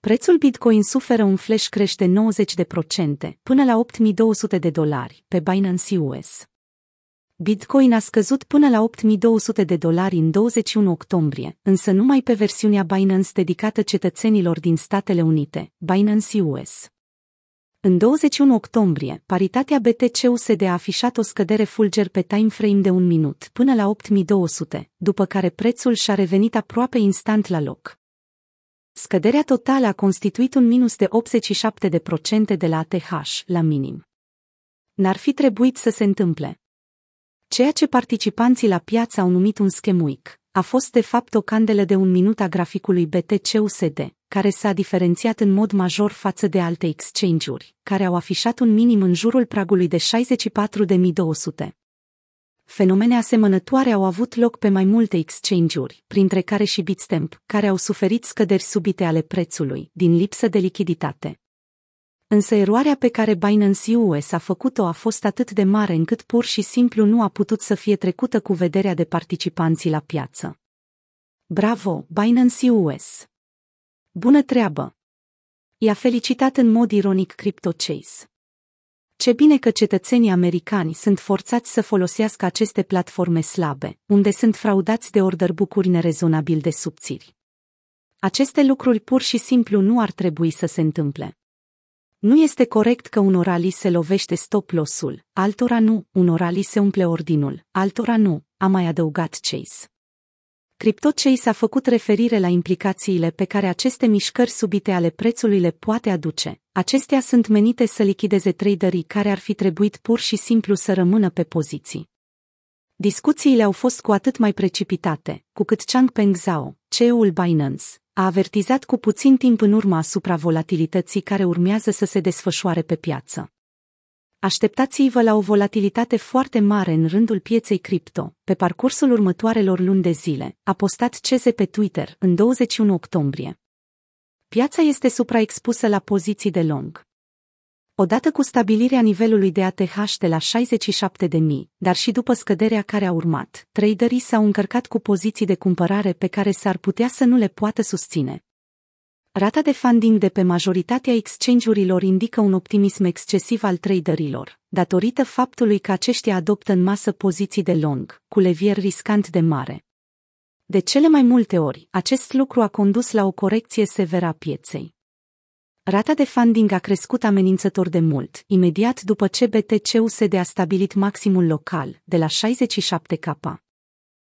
Prețul Bitcoin suferă un flash crash de 90% până la 8200 de dolari pe Binance US. Bitcoin a scăzut până la 8200 de dolari în 21 octombrie, însă numai pe versiunea Binance dedicată cetățenilor din Statele Unite, Binance US. În 21 octombrie, paritatea BTC-USD a afișat o scădere fulger pe timeframe de un minut până la 8200, după care prețul și-a revenit aproape instant la loc. Scăderea totală a constituit un minus de 87% de la ATH, la minim. N-ar fi trebuit să se întâmple. Ceea ce participanții la piață au numit un schemuic, a fost de fapt o candelă de un minut a graficului BTC-USD, care s-a diferențiat în mod major față de alte exchange-uri, care au afișat un minim în jurul pragului de 64.200. Fenomene asemănătoare au avut loc pe mai multe exchange-uri, printre care și Bitstamp, care au suferit scăderi subite ale prețului, din lipsă de lichiditate. Însă eroarea pe care Binance US a făcut-o a fost atât de mare încât pur și simplu nu a putut să fie trecută cu vederea de participanții la piață. Bravo, Binance US! Bună treabă! I-a felicitat în mod ironic CryptoChase. Ce bine că cetățenii americani sunt forțați să folosească aceste platforme slabe, unde sunt fraudați de orderbook-uri nerezonabil de subțiri. Aceste lucruri pur și simplu nu ar trebui să se întâmple. Nu este corect că unora li se lovește stop loss-ul, altora nu, unora li se umple ordinul, altora nu, a mai adăugat Chase. CryptoChase a făcut referire la implicațiile pe care aceste mișcări subite ale prețului le poate aduce. Acestea sunt menite să lichideze traderii care ar fi trebuit pur și simplu să rămână pe poziții. Discuțiile au fost cu atât mai precipitate, cu cât Changpeng Zhao, CEO-ul Binance, a avertizat cu puțin timp în urmă asupra volatilității care urmează să se desfășoare pe piață. Așteptați-vă la o volatilitate foarte mare în rândul pieței cripto, pe parcursul următoarelor luni de zile, a postat CZ pe Twitter în 21 octombrie. Piața este supraexpusă la poziții de long. Odată cu stabilirea nivelului de ATH de la 67.000, dar și după scăderea care a urmat, traderii s-au încărcat cu poziții de cumpărare pe care s-ar putea să nu le poată susține. Rata de funding de pe majoritatea exchange-urilor indică un optimism excesiv al traderilor, datorită faptului că aceștia adoptă în masă poziții de long, cu levier riscant de mare. De cele mai multe ori, acest lucru a condus la o corecție severă a pieței. Rata de funding a crescut amenințător de mult, imediat după ce BTC-USD a stabilit maximul local, de la 67K.